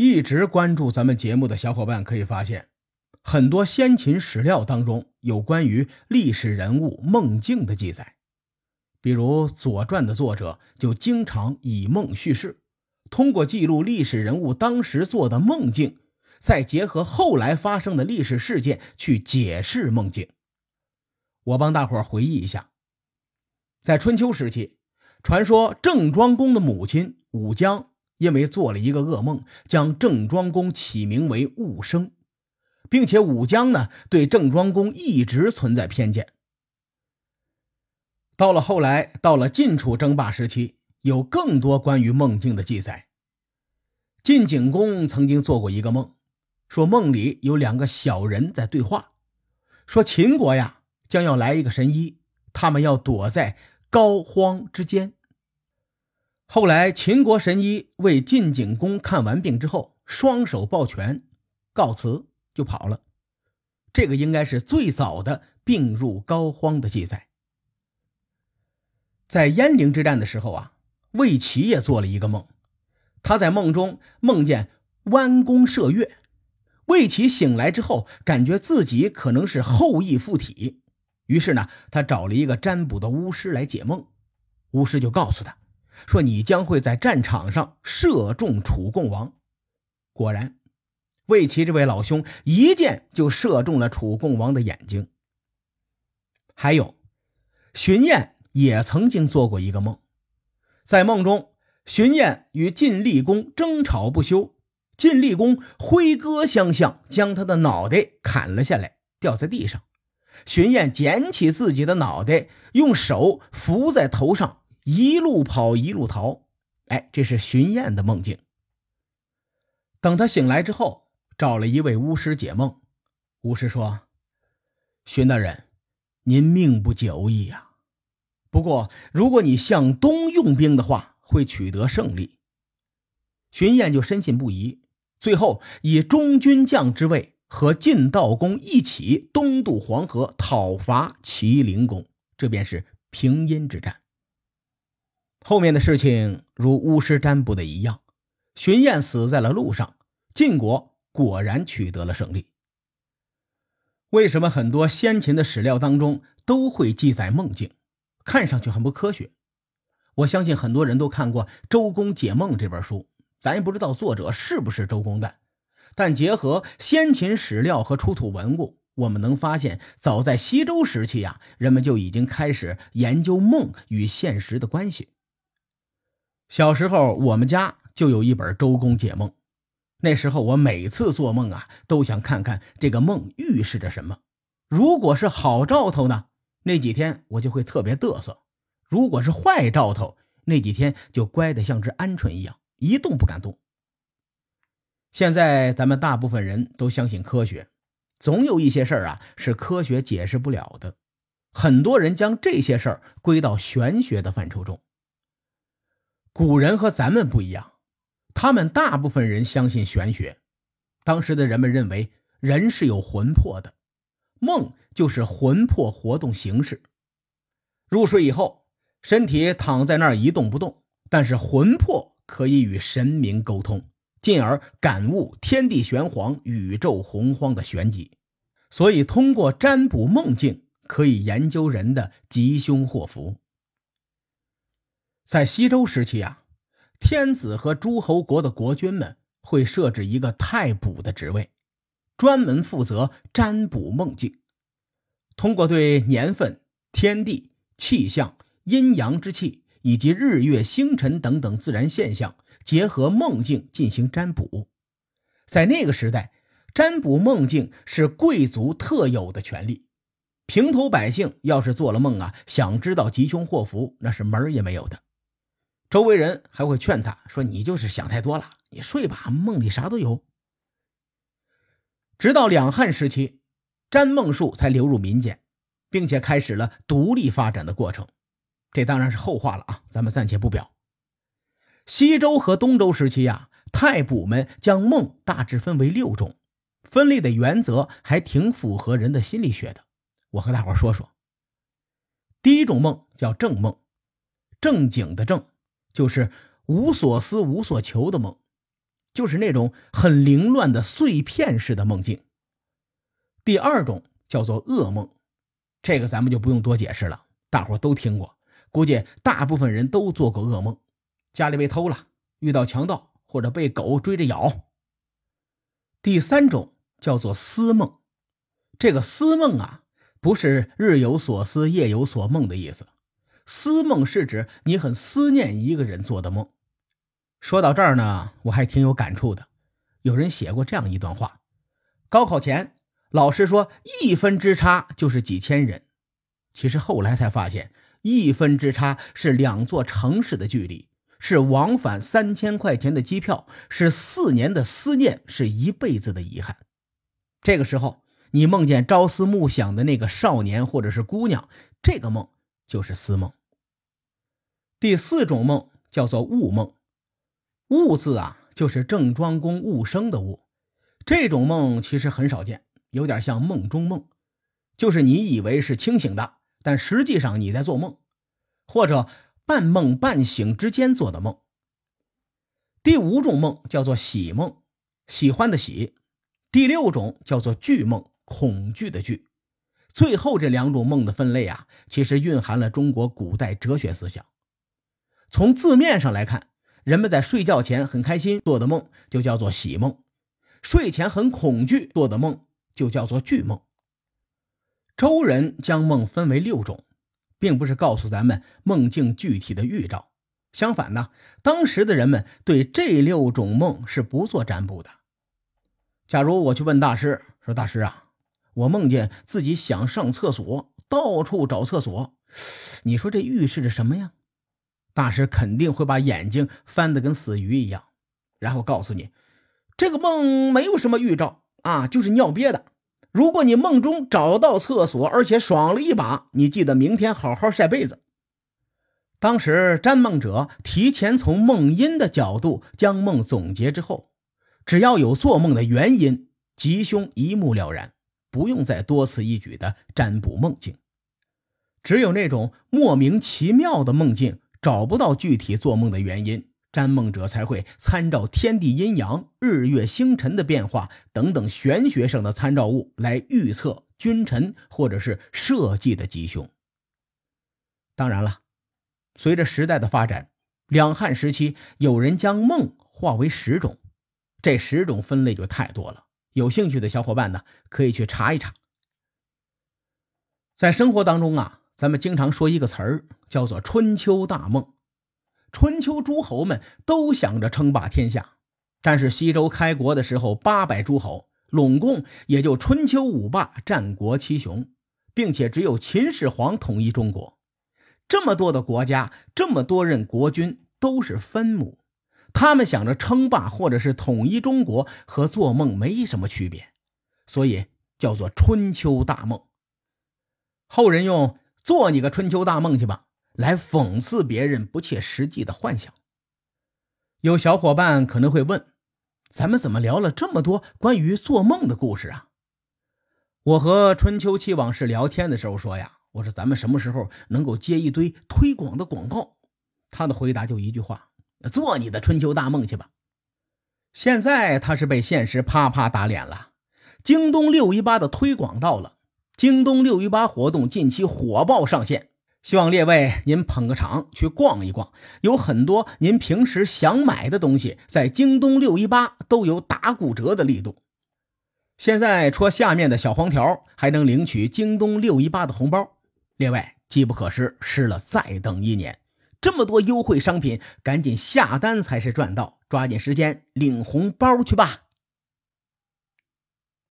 一直关注咱们节目的小伙伴可以发现，很多先秦史料当中有关于历史人物梦境的记载，比如《左传》的作者就经常以梦叙事，通过记录历史人物当时做的梦境，再结合后来发生的历史事件去解释梦境。我帮大伙回忆一下，在春秋时期，传说郑庄公的母亲武姜。因为做了一个噩梦，将郑庄公起名为戊生，并且武姜呢对郑庄公一直存在偏见。到了后来，到了晋楚争霸时期，有更多关于梦境的记载。晋景公曾经做过一个梦，说梦里有两个小人在对话，说秦国呀将要来一个神医，他们要躲在膏肓之间。后来，秦国神医为晋景公看完病之后，双手抱拳，告辞就跑了。这个应该是最早的病入膏肓的记载。在鄢陵之战的时候啊，魏齐也做了一个梦，他在梦中梦见弯弓射月。魏齐醒来之后，感觉自己可能是后羿附体，于是呢，他找了一个占卜的巫师来解梦。巫师就告诉他。说你将会在战场上射中楚共王，果然，魏齐这位老兄一箭就射中了楚共王的眼睛。还有，荀偃也曾经做过一个梦，在梦中，荀偃与晋厉公争吵不休，晋厉公挥戈相向，将他的脑袋砍了下来，掉在地上。荀偃捡起自己的脑袋，用手扶在头上。一路跑，一路逃，哎，这是荀偃的梦境。等他醒来之后，找了一位巫师解梦。巫师说：“荀大人，您命不久矣呀。不过，如果你向东用兵的话，会取得胜利。”荀偃就深信不疑，最后以中军将之位和晋道公一起东渡黄河，讨伐齐灵公，这便是平阴之战。后面的事情如巫师占卜的一样，荀偃死在了路上，晋国果然取得了胜利。为什么很多先秦的史料当中都会记载梦境，看上去很不科学？我相信很多人都看过《周公解梦》这本书，咱也不知道作者是不是周公旦，但结合先秦史料和出土文物，我们能发现，早在西周时期呀，人们就已经开始研究梦与现实的关系。小时候，我们家就有一本《周公解梦》。那时候，我每次做梦啊，都想看看这个梦预示着什么。如果是好兆头呢，那几天我就会特别嘚瑟；如果是坏兆头，那几天就乖得像只鹌鹑一样，一动不敢动。现在，咱们大部分人都相信科学，总有一些事儿啊是科学解释不了的。很多人将这些事儿归到玄学的范畴中。古人和咱们不一样，他们大部分人相信玄学。当时的人们认为人是有魂魄的，梦就是魂魄活动形式。入睡以后，身体躺在那儿一动不动，但是魂魄可以与神明沟通，进而感悟天地玄黄、宇宙洪荒的玄机。所以，通过占卜梦境，可以研究人的吉凶祸福。在西周时期啊，天子和诸侯国的国君们会设置一个太卜的职位，专门负责占卜梦境。通过对年份、天地、气象、阴阳之气以及日月星辰等等自然现象，结合梦境进行占卜。在那个时代，占卜梦境是贵族特有的权利，平头百姓要是做了梦啊，想知道吉凶祸福，那是门儿也没有的。周围人还会劝他说：“你就是想太多了，你睡吧，梦里啥都有。”直到两汉时期，占梦术才流入民间，并且开始了独立发展的过程。这当然是后话了啊，咱们暂且不表。西周和东周时期呀，太卜们将梦大致分为六种，分类的原则还挺符合人的心理学的。我和大伙说说。第一种梦叫正梦，正经的正。就是无所思、无所求的梦，就是那种很凌乱的碎片式的梦境。第二种叫做噩梦，这个咱们就不用多解释了，大伙都听过，估计大部分人都做过噩梦，家里被偷了，遇到强盗，或者被狗追着咬。第三种叫做思梦，这个思梦啊，不是日有所思夜有所梦的意思，思梦是指你很思念一个人做的梦。说到这儿呢，我还挺有感触的，有人写过这样一段话：高考前。老师说：“一分之差就是几千人。”其实后来才发现，一分之差是两座城市的距离，是往返三千块钱的机票，是四年的思念，是一辈子的遗憾。这个时候，你梦见朝思暮想的那个少年或者是姑娘，这个梦就是思梦。第四种梦叫做悟梦，悟字啊，就是郑庄公悟生的悟。这种梦其实很少见。有点像梦中梦，就是你以为是清醒的，但实际上你在做梦，或者半梦半醒之间做的梦。第五种梦叫做喜梦，喜欢的喜；第六种叫做惧梦，恐惧的惧。最后这两种梦的分类啊，其实蕴含了中国古代哲学思想。从字面上来看，人们在睡觉前很开心做的梦就叫做喜梦，睡前很恐惧做的梦。就叫做惧梦。周人将梦分为六种，并不是告诉咱们梦境具体的预兆。相反呢，当时的人们对这六种梦是不做占卜的。假如我去问大师说：“大师啊，我梦见自己想上厕所，到处找厕所，你说这预示着什么呀？”大师肯定会把眼睛翻得跟死鱼一样，然后告诉你：“这个梦没有什么预兆。”啊，就是尿憋的。如果你梦中找到厕所，而且爽了一把，你记得明天好好晒被子。当时占梦者提前从梦因的角度将梦总结之后，只要有做梦的原因，吉凶一目了然，不用再多此一举的占卜梦境。只有那种莫名其妙的梦境，找不到具体做梦的原因。占梦者才会参照天地阴阳、日月星辰的变化等等玄学上的参照物来预测君臣或者是社稷的吉凶。当然了，随着时代的发展，两汉时期有人将梦划为十种，这十种分类就太多了。有兴趣的小伙伴呢，可以去查一查。在生活当中啊，咱们经常说一个词儿，叫做“春秋大梦”。春秋诸侯们都想着称霸天下，但是西周开国的时候，八百诸侯拢共也就春秋五霸、战国七雄，并且只有秦始皇统一中国。这么多的国家，这么多任国君，都是分母。他们想着称霸或者是统一中国，和做梦没什么区别，所以叫做春秋大梦。后人用“做你个春秋大梦去吧”。来讽刺别人不切实际的幻想。有小伙伴可能会问：咱们怎么聊了这么多关于做梦的故事啊？我和春秋期往事聊天的时候说呀，我说咱们什么时候能够接一堆推广的广告？他的回答就一句话：做你的春秋大梦去吧。现在他是被现实啪啪打脸了。京东六一八的推广到了，京东六一八活动近期火爆上线。希望列位您捧个场去逛一逛，有很多您平时想买的东西，在京东六一八都有打骨折的力度。现在戳下面的小黄条，还能领取京东六一八的红包。列位机不可失，失了再等一年。这么多优惠商品，赶紧下单才是赚到，抓紧时间领红包去吧。